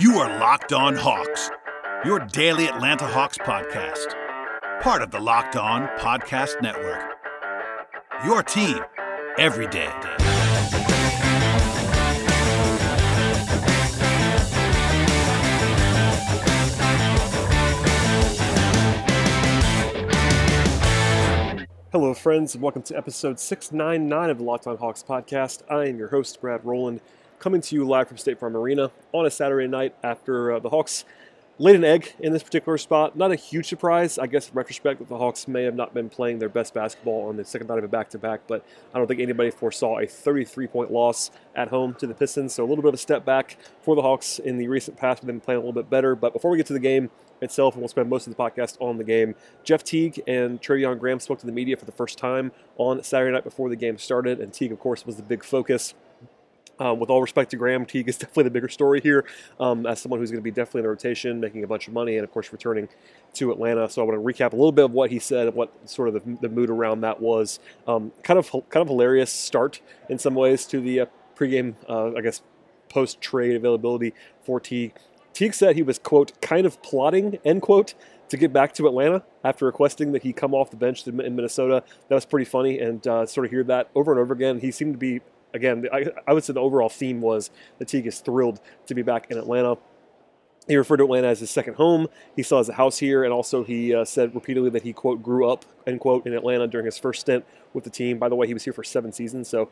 You are Locked On Hawks, your daily Atlanta Hawks podcast, part of the Locked On Podcast Network. Your team every day. Hello, friends, and welcome to episode 699 of the Locked On Hawks podcast. I am your host, Brad Rowland, coming to you live from State Farm Arena on a Saturday night after uh, the Hawks laid an egg in this particular spot. Not a huge surprise, I guess, in retrospect, that the Hawks may have not been playing their best basketball on the second night of a back to back, but I don't think anybody foresaw a 33 point loss at home to the Pistons. So a little bit of a step back for the Hawks in the recent past. We've been playing a little bit better. But before we get to the game, itself, and we'll spend most of the podcast on the game. Jeff Teague and Treveon Graham spoke to the media for the first time on Saturday night before the game started, and Teague, of course, was the big focus. Um, with all respect to Graham, Teague is definitely the bigger story here um, as someone who's going to be definitely in the rotation, making a bunch of money, and of course returning to Atlanta. So I want to recap a little bit of what he said and what sort of the, the mood around that was. Um, kind of kind of hilarious start in some ways to the uh, pregame, uh, I guess, post trade availability for Teague. Teague said he was, quote, kind of plotting, end quote, to get back to Atlanta after requesting that he come off the bench in Minnesota. That was pretty funny and uh, sort of hear that over and over again. He seemed to be, again, I, I would say the overall theme was that Teague is thrilled to be back in Atlanta. He referred to Atlanta as his second home. He has a house here, and also he uh, said repeatedly that he quote grew up end quote in Atlanta during his first stint with the team. By the way, he was here for seven seasons, so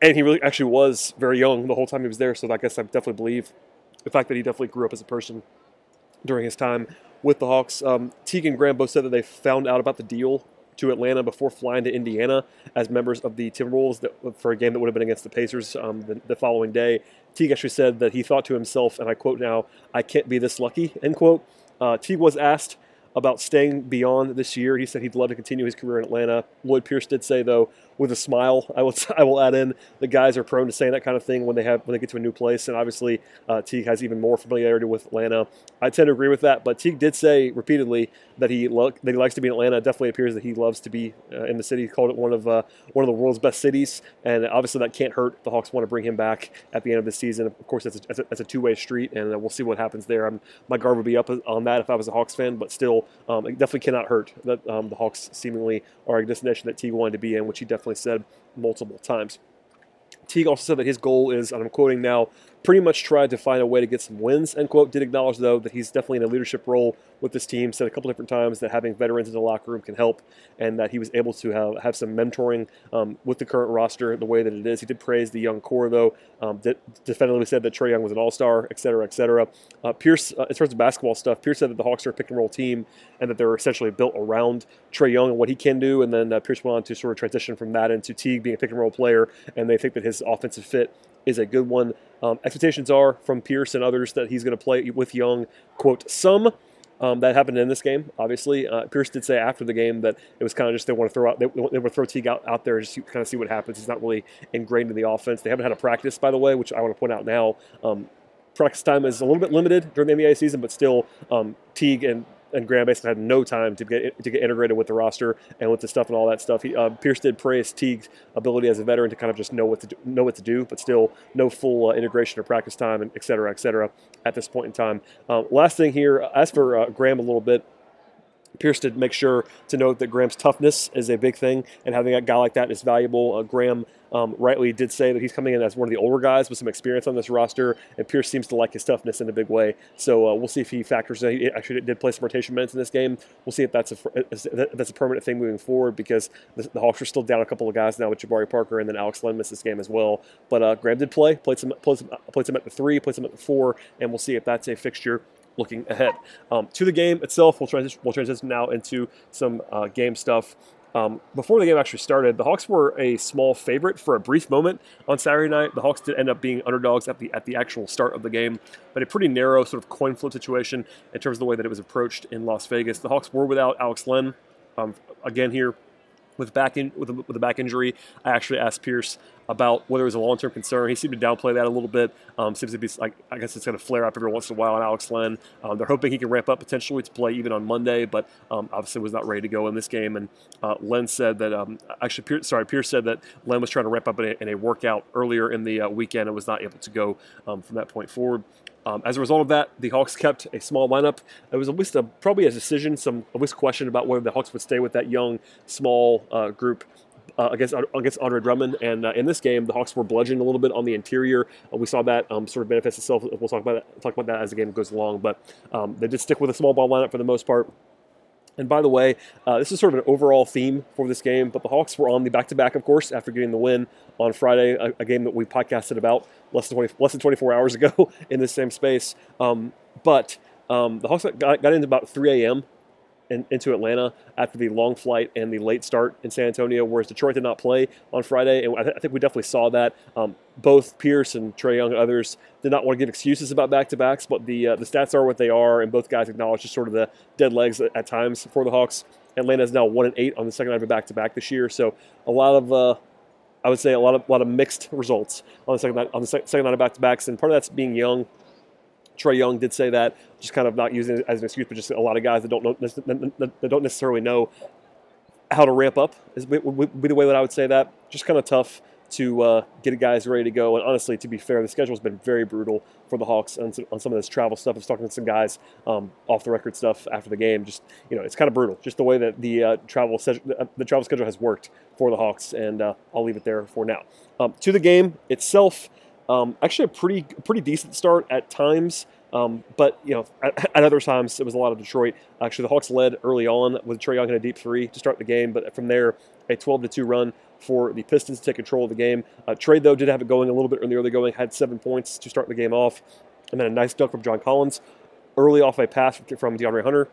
and he really actually was very young the whole time he was there. So I guess I definitely believe the fact that he definitely grew up as a person during his time with the Hawks. Um, Teague and Graham both said that they found out about the deal to Atlanta before flying to Indiana as members of the Timberwolves for a game that would have been against the Pacers um, the, the, following day. Teague actually said that he thought to himself, and I quote now, I can't be this lucky, end quote. Uh, Teague was asked about staying beyond this year. He said he'd love to continue his career in Atlanta. Lloyd Pierce did say, though, with a smile, I will I will add in the guys are prone to saying that kind of thing when they have when they get to a new place, and obviously uh, Teague has even more familiarity with Atlanta. I tend to agree with that, but Teague did say repeatedly that he lo- that he likes to be in Atlanta. It definitely appears that he loves to be uh, in the city. He called it one of uh, one of the world's best cities, and obviously that can't hurt. The Hawks want to bring him back at the end of the season. Of course, that's a, that's a, that's a two way street, and uh, we'll see what happens there. I'm, my guard would be up on that if I was a Hawks fan, but still, um, it definitely cannot hurt that um, the Hawks seemingly are a destination that Teague wanted to be in, which he definitely said multiple times. Teague also said that his goal is, and I'm quoting now, pretty much tried to find a way to get some wins, end quote. Did acknowledge, though, that he's definitely in a leadership role with this team. Said a couple different times that having veterans in the locker room can help, and that he was able to have, have some mentoring um, with the current roster the way that it is. He did praise the young core, though. Um, said that Trae Young was an all star, et cetera, et cetera. Uh, Pierce, uh, in terms of basketball stuff, Pierce said that the Hawks are a pick and roll team and that they're essentially built around Trae Young and what he can do. And then uh, Pierce went on to sort of transition from that into Teague being a pick and roll player, and they think that his offensive fit is a good one. Um, expectations are from Pierce and others that he's going to play with Young, quote, some. Um, that happened in this game, obviously. Uh, Pierce did say after the game that it was kind of just they want to throw out, they, they want to throw Teague out, out there just to kind of see what happens. He's not really ingrained in the offense. They haven't had a practice, by the way, which I want to point out now. Um, practice time is a little bit limited during the NBA season, but still, um, Teague and and Graham basically had no time to get to get integrated with the roster and with the stuff and all that stuff. He, uh, Pierce did praise Teague's ability as a veteran to kind of just know what to do, know what to do, but still no full uh, integration or practice time and et cetera, et cetera at this point in time. Uh, last thing here, as for uh, Graham a little bit. Pierce did make sure to note that Graham's toughness is a big thing, and having a guy like that is valuable. Uh, Graham um, rightly did say that he's coming in as one of the older guys with some experience on this roster, and Pierce seems to like his toughness in a big way. So uh, we'll see if he factors in. He actually did play some rotation minutes in this game. We'll see if that's a that's a permanent thing moving forward because the, the Hawks are still down a couple of guys now with Jabari Parker and then Alex Len missed this game as well. But uh, Graham did play, played some, played some, played some at the three, played some at the four, and we'll see if that's a fixture looking ahead. Um, to the game itself, we'll transition, we'll transition now into some uh, game stuff. Um, before the game actually started, the Hawks were a small favorite for a brief moment on Saturday night. The Hawks did end up being underdogs at the at the actual start of the game, but a pretty narrow sort of coin flip situation in terms of the way that it was approached in Las Vegas. The Hawks were without Alex Len. Um, again here with back in with a, with a back injury. I actually asked Pierce about whether it was a long term concern. He seemed to downplay that a little bit. Um, seems to be like I guess it's going to flare up every once in a while on Alex Len. Um, they're hoping he can ramp up potentially to play even on Monday, but um, obviously was not ready to go in this game. And uh, Len said that um, actually, Pierce, sorry, Pierce said that Len was trying to ramp up in a, in a workout earlier in the uh, weekend and was not able to go um, from that point forward. Um, as a result of that, the Hawks kept a small lineup. It was at least a, probably a decision, some at least question about whether the Hawks would stay with that young, small uh, group uh, against against Andre Drummond. And uh, in this game, the Hawks were bludgeoned a little bit on the interior. Uh, we saw that um, sort of manifest itself. We'll talk about that, talk about that as the game goes along. But um, they did stick with a small ball lineup for the most part. And by the way, uh, this is sort of an overall theme for this game, but the Hawks were on the back to back, of course, after getting the win on Friday, a, a, game that we podcasted about less than, 20, less than 24 hours ago in the same space. Um, but um, the Hawks got, got into about 3 a.m in, into Atlanta after the long flight and the late start in San Antonio, whereas Detroit did not play on Friday. And I, th- I think we definitely saw that. Um, both Pierce and Trae Young and others did not want to give excuses about back to backs, but the uh, the stats are what they are, and both guys acknowledge just sort of the dead legs at, at times for the Hawks. Atlanta is now one and eight on the second night of a back to back this year, so a lot of uh, I would say a lot of a lot of mixed results on the second night on the second night of back to backs, and part of that's being young Trae Young did say that, just kind of not using it as an excuse, but just a lot of guys that don't know that don't necessarily know how to ramp up is would be the way that I would say that. Just kind of tough to uh, get guys ready to go. And honestly, to be fair, the schedule has been very brutal for the Hawks on some, on some of this travel stuff. I was talking to some guys um, off the record stuff after the game. Just you know, it's kind of brutal. Just the way that the uh, travel the travel schedule has worked for the Hawks, and uh, I'll leave it there for now. Um, to the game itself. Um, actually, a pretty pretty decent start at times. Um, but you know, at, at, other times it was a lot of Detroit. Actually, the Hawks led early on with Trae Young in a deep three to start the game, but from there, a 12 to two run for the Pistons to take control of the game. Uh, Trae though did have it going a little bit in the early going, had seven points to start the game off, and then a nice dunk from John Collins early off a pass from DeAndre Hunter.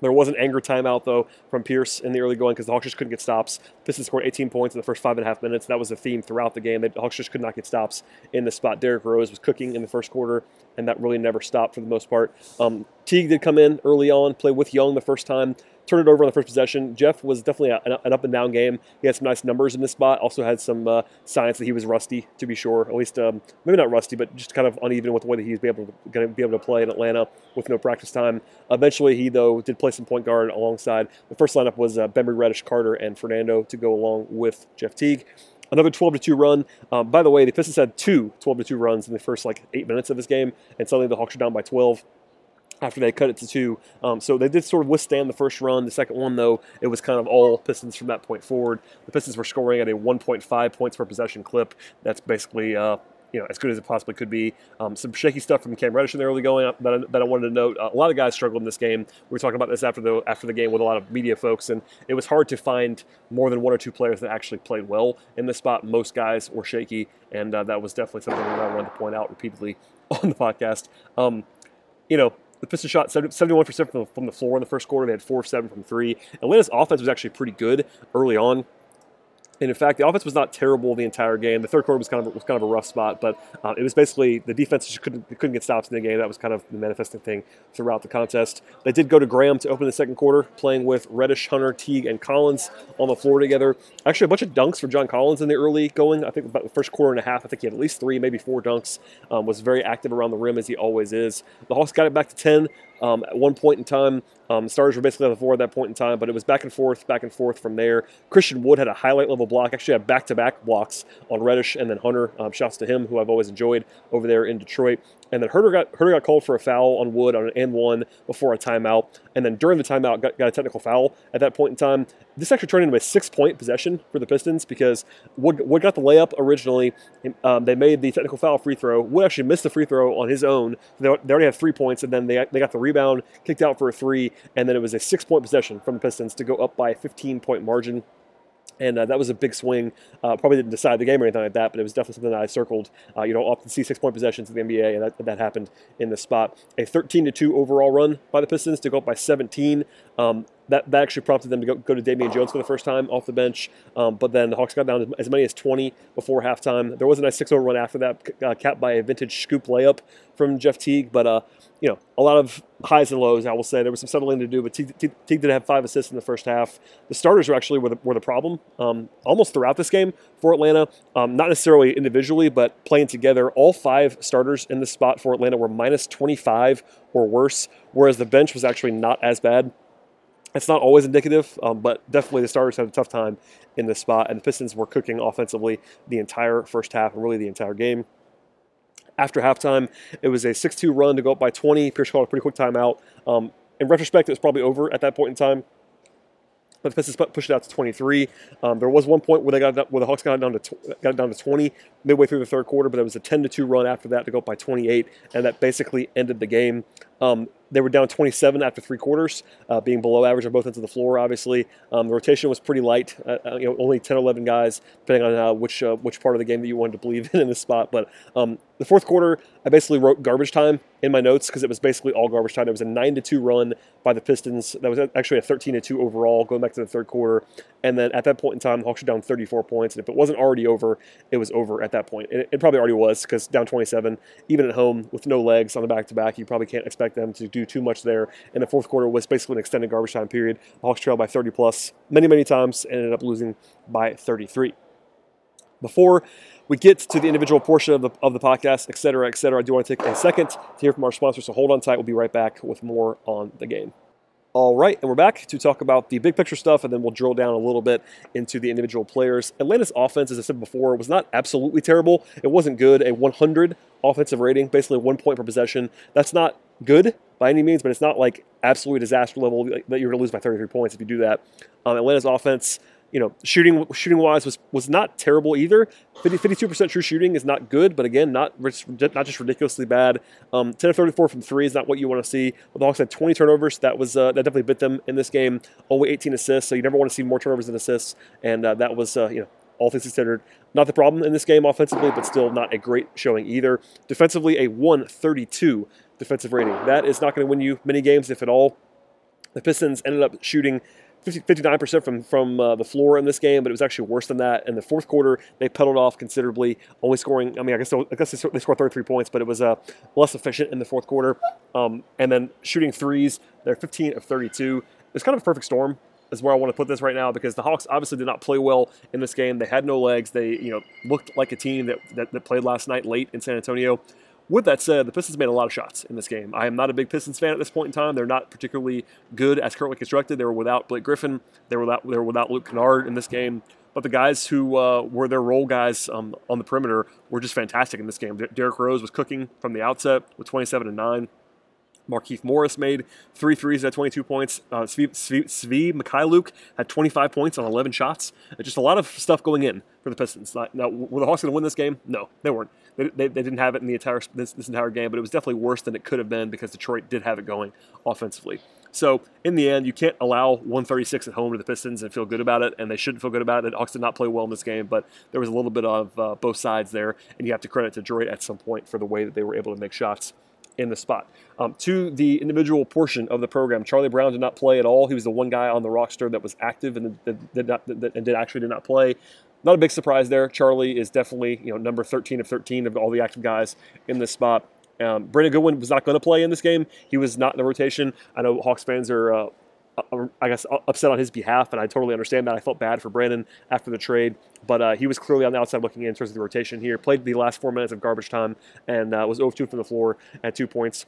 There was an anger timeout, though, from Pierce in the early going because the Hawks just couldn't get stops. Pistons scored 18 points in the first five and a half minutes. That was the theme throughout the game. The Hawks just could not get stops in the spot. Derrick Rose was cooking in the first quarter, and that really never stopped for the most part. Um, Teague did come in early on, play with Young the first time turn it over on the first possession. Jeff was definitely an up and down game. He had some nice numbers in this spot. Also had some uh, signs that he was rusty, to be sure. At least um, maybe not rusty, but just kind of uneven with the way that he's going to be able to play in Atlanta with no practice time. Eventually, he though did play some point guard alongside. The first lineup was uh, Bembry, Reddish, Carter, and Fernando to go along with Jeff Teague another 12 to 2 run. Um, by the way, the Pistons had two 12 to 2 runs in the first like eight minutes of this game, and suddenly the Hawks are down by 12 after they cut it to two. Um, so they did sort of withstand the first run. The second one, though, it was kind of all Pistons from that point forward. The Pistons were scoring at a 1.5 points per possession clip. That's basically. Uh, you know, as good as it possibly could be. Um, some shaky stuff from Cam Reddish in the early going that I, that I wanted to note. Uh, a lot of guys struggled in this game. We were talking about this after the after the game with a lot of media folks, and it was hard to find more than one or two players that actually played well in this spot. Most guys were shaky, and uh, that was definitely something that I wanted to point out repeatedly on the podcast. Um, you know, the Pistons shot 71% from the, floor in the first quarter. They had 4 of 7 from 3. Atlanta's offense was actually pretty good early on. And in fact, the offense was not terrible the entire game. The third quarter was kind of was kind of a rough spot, but uh, it was basically the defense just couldn't couldn't get stops in the game. That was kind of the manifesting thing throughout the contest. They did go to Graham to open the second quarter, playing with Reddish, Hunter, Teague, and Collins on the floor together. Actually, a bunch of dunks for John Collins in the early going. I think about the first quarter and a half. I think he had at least three, maybe four dunks. Um, was very active around the rim as he always is. The Hawks got it back to ten. Um, at one point in time, um, Stars were basically on the floor at that point in time, but it was back and forth, back and forth from there. Christian Wood had a highlight level block, actually had back to back blocks on Reddish and then Hunter. Um, shouts to him, who I've always enjoyed over there in Detroit. And then Huerter got Huerter got called for a foul on Wood on an and one before a timeout. And then during the timeout, got, got a technical foul at that point in time. This actually turned into a six point possession for the Pistons because Wood, Wood got the layup originally. Um, they made the technical foul free throw. Wood actually missed the free throw on his own. They, they already had three points, and then they, they got the rebound, kicked out for a three, and then it was a six point possession from the Pistons to go up by a 15 point margin and uh, that was a big swing. Uh, probably didn't decide the game or anything like that, but it was definitely something that I circled. Uh, you know, often see six point possessions in the NBA, and that, that happened in the spot. A 13 to two overall run by the Pistons to go up by 17. Um, that, that actually prompted them to go, go to Damian Jones for the first time off the bench. Um, but then the Hawks got down as many as 20 before halftime. There was a nice 6 0 run after that, uh, capped by a vintage scoop layup from Jeff Teague. But, uh, you know, a lot of highs and lows, I will say. There was some settling to do, but Teague, Teague, did have five assists in the first half. The starters were actually were the, were the problem um, almost throughout this game for Atlanta. Um, not necessarily individually, but playing together. All five starters in the spot for Atlanta were minus 25 or worse, whereas the bench was actually not as bad. It's not always indicative, um, but definitely the starters had a tough time in this spot, and the Pistons were cooking offensively the entire first half and really the entire game. After halftime, it was a 6 2 run to go up by 20. Pierce called a pretty quick timeout. Um, in retrospect, it was probably over at that point in time but the Pistons pushed it out to 23. Um, there was one point where they got where the Hawks got down to tw- got down to 20 midway through the third quarter, but it was a 10 to 2 run after that to go up by 28, and that basically ended the game. Um, they were down 27 after three quarters, uh, being below average on both ends of the floor. Obviously, um, the rotation was pretty light. Uh, uh you know, only 10, 11 guys, depending on uh, which uh, which part of the game that you wanted to believe in in this spot. But um, the fourth quarter, I basically wrote garbage time in my notes because it was basically all garbage time. It was a nine to two run by the Pistons. That was actually a 13 to two overall going back to the third quarter. And then at that point in time, Hawks were down 34 points. And if it wasn't already over, it was over at that point. And it, it probably already was because down 27, even at home with no legs on the back to back, you probably can't expect them to do too much there. And the fourth quarter was basically an extended garbage time period. The Hawks trailed by 30 plus many, many times and ended up losing by 33. Before we get to the individual portion of the, of the podcast, et cetera, et cetera, I do want to take a second to hear from our sponsor. So hold on tight. We'll be right back with more on the game. All right, and we're back to talk about the big picture stuff, and then we'll drill down a little bit into the individual players. Atlanta's offense, as I said before, was not absolutely terrible. It wasn't good. A 100 offensive rating, basically one point per possession. That's not good by any means, but it's not like absolutely disaster level that you're going to lose by 33 points if you do that. Um, Atlanta's offense you know, shooting shooting wise was was not terrible either. 52 percent true shooting is not good, but again, not not just ridiculously bad. Um, 10 of 34 from three is not what you want to see. But the Hawks had 20 turnovers. That was uh, that definitely bit them in this game. Only 18 assists, so you never want to see more turnovers than assists. And uh, that was uh, you know all things considered, not the problem in this game offensively, but still not a great showing either. Defensively, a 132 defensive rating. That is not going to win you many games, if at all. The Pistons ended up shooting 59% from from uh, the floor in this game, but it was actually worse than that. In the fourth quarter, they pedaled off considerably, only scoring. I mean, I guess I guess they scored 33 points, but it was uh, less efficient in the fourth quarter. Um, and then shooting threes, they're 15 of 32. It's kind of a perfect storm. Is where I want to put this right now because the Hawks obviously did not play well in this game. They had no legs. They you know looked like a team that, that, that played last night late in San Antonio. With that said, the Pistons made a lot of shots in this game. I am not a big Pistons fan at this point in time. They're not particularly good as currently constructed. They were without Blake Griffin. They were without, they were without Luke Kennard in this game. But the guys who uh, were their role guys um, on the perimeter were just fantastic in this game. Derrick Rose was cooking from the outset with 27 and 9. Markieff Morris made three threes at 22 points. Uh, Svi, Svi, Svi Mykhailiuk had 25 points on 11 shots. Just a lot of stuff going in for the Pistons. Now, were the Hawks going to win this game? No, they weren't. They, they, didn't have it in the entire this, this entire game, but it was definitely worse than it could have been because Detroit did have it going offensively. So in the end, you can't allow 136 at home to the Pistons and feel good about it, and they shouldn't feel good about it. The Hawks did not play well in this game, but there was a little bit of uh, both sides there, and you have to credit Detroit at some point for the way that they were able to make shots in the spot. Um, to the individual portion of the program, Charlie Brown did not play at all. He was the one guy on the roster that was active and did not, and did actually did not play. Not a big surprise there. Charlie is definitely you know number 13 of 13 of all the active guys in this spot. Um, Brandon Goodwin was not going to play in this game. He was not in the rotation. I know Hawks fans are uh, uh, I guess, upset on his behalf, and I totally understand that. I felt bad for Brandon after the trade, but uh, he was clearly on the outside looking in, terms of the rotation here. Played the last four minutes of garbage time and uh, was 0 2 from the floor at two points.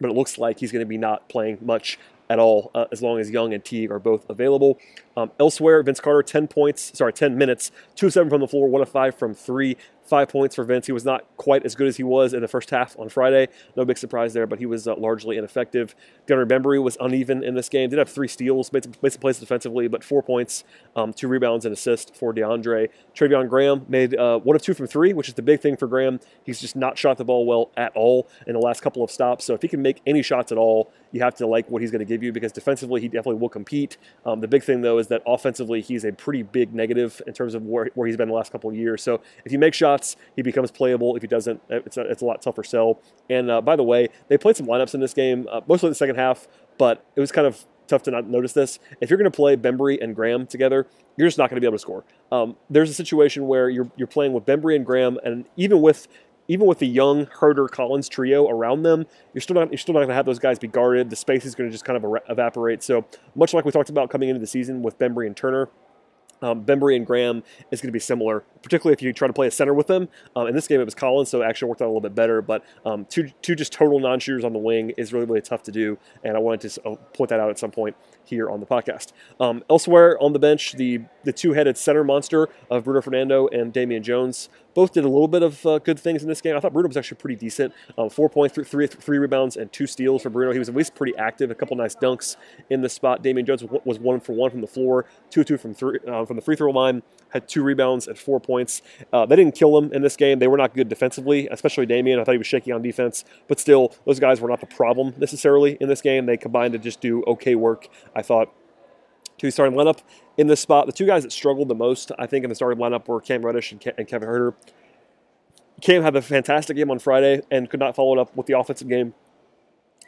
But it looks like he's going to be not playing much at all uh, as long as Young and Teague are both available. Um, elsewhere, Vince Carter, 10 points, sorry, 10 minutes, 2 of 7 from the floor, 1 of 5 from 3, Five points for Vince. He was not quite as good as he was in the first half on Friday. No big surprise there, but he was uh, largely ineffective. Gunnar Bembry was uneven in this game. Did have three steals, made some, made some plays defensively, but four points, um, two rebounds, and assist for DeAndre. Treveon Graham made uh, one of two from three, which is the big thing for Graham. He's just not shot the ball well at all in the last couple of stops. So if he can make any shots at all, you have to like what he's going to give you because defensively he definitely will compete. Um, the big thing though is that offensively he's a pretty big negative in terms of where, where he's been the last couple of years. So if you make shots, he becomes playable. If he doesn't, it's a, it's a lot tougher sell. And uh, by the way, they played some lineups in this game, uh, mostly in the second half, but it was kind of tough to not notice this. If you're going to play Bembry and Graham together, you're just not going to be able to score. Um, there's a situation where you're you're playing with Bembry and Graham, and even with even with the young Huerter Collins trio around them, you're still not you're still not going to have those guys be guarded. The space is going to just kind of evaporate. So much like we talked about coming into the season with Bembry and Turner, um, Bembry and Graham is going to be similar, particularly if you try to play a center with them. Um, in this game, it was Collins, so it actually worked out a little bit better. But um, two, two just total non-shooters on the wing is really, really tough to do, and I wanted to uh, point that out at some point here on the podcast. Um, elsewhere on the bench, the the two-headed center monster of Bruno Fernando and Damian Jones both did a little bit of uh, good things in this game. I thought Bruno was actually pretty decent. Um, four points, three, rebounds, and two steals for Bruno. He was at least pretty active. A couple nice dunks in the spot. Damian Jones was one for one from the floor, two two from three uh, from the free throw line. Had two rebounds and four points. Uh, they didn't kill him in this game. They were not good defensively, especially Damian. I thought he was shaky on defense, but still, those guys were not the problem necessarily in this game. They combined to just do okay work. I thought to the starting lineup in this spot. The two guys that struggled the most, I think, in the starting lineup were Cam Reddish and, Ke- and Kevin Huerter. Cam had a fantastic game on Friday and could not follow it up with the offensive game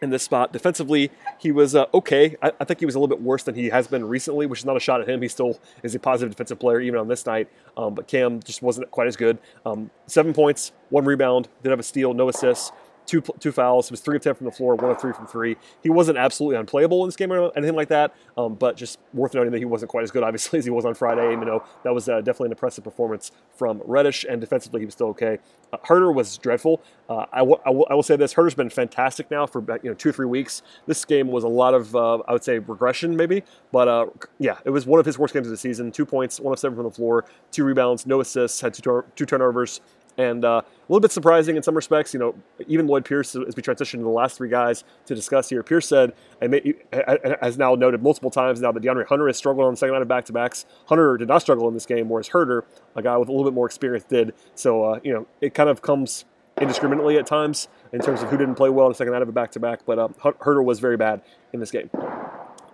in this spot. Defensively, he was uh, okay. I, I, think he was a little bit worse than he has been recently, which is not a shot at him. He still is a positive defensive player even on this night. Um, but Cam just wasn't quite as good. Um, seven points, one rebound, did have a steal, no assists two two fouls. He was three of ten from the floor, one of three from three. He wasn't absolutely unplayable in this game or anything like that, um, but just worth noting that he wasn't quite as good, obviously, as he was on Friday. You know that was uh, definitely an impressive performance from Reddish, and defensively he was still okay. Uh, Huerter was dreadful. Uh, I, w- I, w- I will say this: Huerter's been fantastic now for you know two or three weeks. This game was a lot of uh, I would say regression maybe, but uh, yeah, it was one of his worst games of the season. Two points, one of seven from the floor, two rebounds, no assists, had two, tur- two turnovers and uh, a little bit surprising in some respects. You know, even Lloyd Pierce, as we transitioned to the last three guys to discuss here, Pierce said, and has now noted multiple times now that DeAndre Hunter has struggled on the second round of back to backs. Hunter did not struggle in this game, whereas Huerter, a guy with a little bit more experience, did. So, uh, you know, it kind of comes indiscriminately at times in terms of who didn't play well in the second round of a back to back, but uh, Huerter was very bad in this game.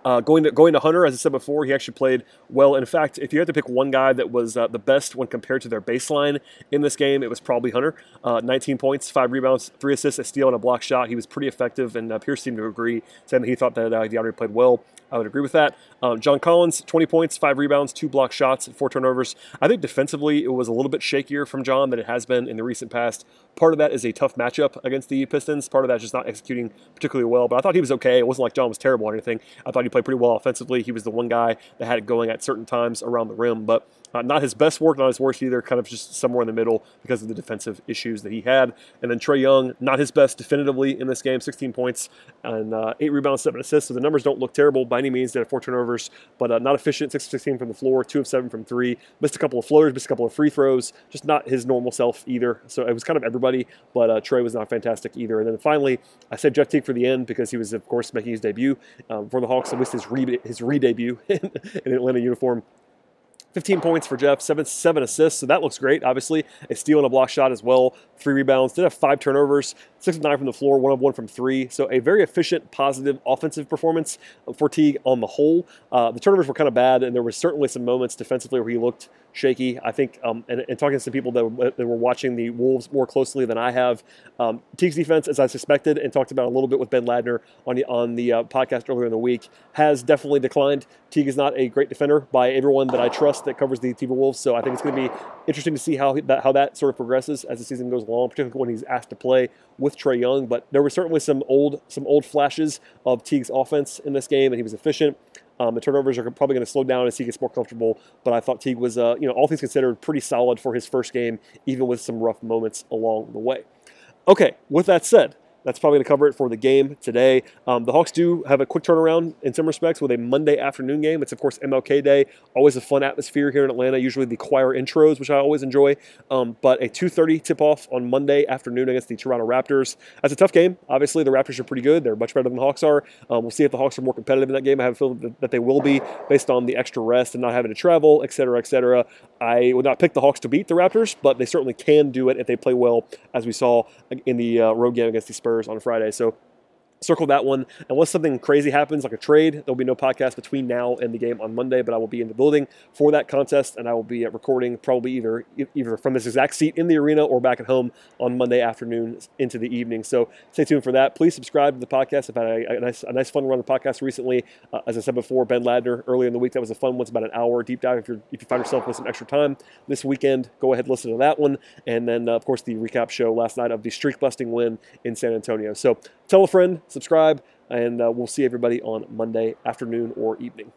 Uh, going to going to Hunter, as I said before, he actually played well. In fact, if you had to pick one guy that was uh, the best when compared to their baseline in this game, it was probably Hunter. Uh, 19 points, five rebounds, three assists, a steal, and a block shot. He was pretty effective, and uh, Pierce seemed to agree, saying that he thought that uh, DeAndre played well. I would agree with that. Um, John Collins, 20 points, five rebounds, two block shots, four turnovers. I think defensively it was a little bit shakier from John than it has been in the recent past. Part of that is a tough matchup against the Pistons. Part of that is just not executing particularly well. But I thought he was okay. It wasn't like John was terrible or anything. I thought he played pretty well offensively. He was the one guy that had it going at certain times around the rim. But uh, not his best work, not his worst either, kind of just somewhere in the middle because of the defensive issues that he had. And then Trae Young, not his best definitively in this game, 16 points and uh, eight rebounds, seven assists. So the numbers don't look terrible by any means. They had four turnovers, but uh, not efficient, 6 of 16 from the floor, two of seven from three. Missed a couple of floaters, missed a couple of free throws, just not his normal self either. So it was kind of everybody, but uh, Trae was not fantastic either. And then finally, I said Jeff Teague for the end because he was, of course, making his debut um, for the Hawks, at least his re, his re debut in, in Atlanta uniform. 15 points for Jeff, seven seven assists, so that looks great. Obviously, a steal and a block shot as well. Three rebounds. Did have five turnovers, six of nine from the floor, one of one from three. So a very efficient, positive offensive performance for Teague on the whole. Uh, the turnovers were kind of bad, and there were certainly some moments defensively where he looked shaky. I think, um, and, and, talking to some people that, that, were watching the Wolves more closely than I have, um, Teague's defense, as I suspected and talked about a little bit with Ben Ladner on the, on the uh, podcast earlier in the week, has definitely declined. Teague is not a great defender by everyone that I trust that covers the Timber Wolves, so I think it's going to be interesting to see how that how that sort of progresses as the season goes along, particularly when he's asked to play with Trae Young. But there were certainly some old some old flashes of Teague's offense in this game, and he was efficient. Um, the turnovers are probably going to slow down as he gets more comfortable. But I thought Teague was, uh, you know, all things considered, pretty solid for his first game, even with some rough moments along the way. Okay, with that said, that's probably going to cover it for the game today. Um, the Hawks do have a quick turnaround in some respects with a Monday afternoon game. It's, of course, MLK Day. Always a fun atmosphere here in Atlanta, usually the choir intros, which I always enjoy. Um, but a 2.30 tip-off on Monday afternoon against the Toronto Raptors. That's a tough game. Obviously, the Raptors are pretty good. They're much better than the Hawks are. Um, we'll see if the Hawks are more competitive in that game. I have a feeling that they will be based on the extra rest and not having to travel, et cetera, et cetera. I would not pick the Hawks to beat the Raptors, but they certainly can do it if they play well, as we saw in the uh, road game against the Spurs on Friday. So circle that one. Unless something crazy happens, like a trade, there'll be no podcast between now and the game on Monday. But I will be in the building for that contest, and I will be recording probably either either from this exact seat in the arena or back at home on Monday afternoon into the evening. So stay tuned for that. Please subscribe to the podcast. I've had a, a nice, a nice fun run of podcast recently. Uh, as I said before, Ben Ladner earlier in the week that was a fun one. It's about an hour deep dive. If you if you find yourself with some extra time this weekend, go ahead listen to that one. And then uh, of course the recap show last night of the streak busting win in San Antonio. So tell a friend subscribe, and uh, we'll see everybody on Monday afternoon or evening.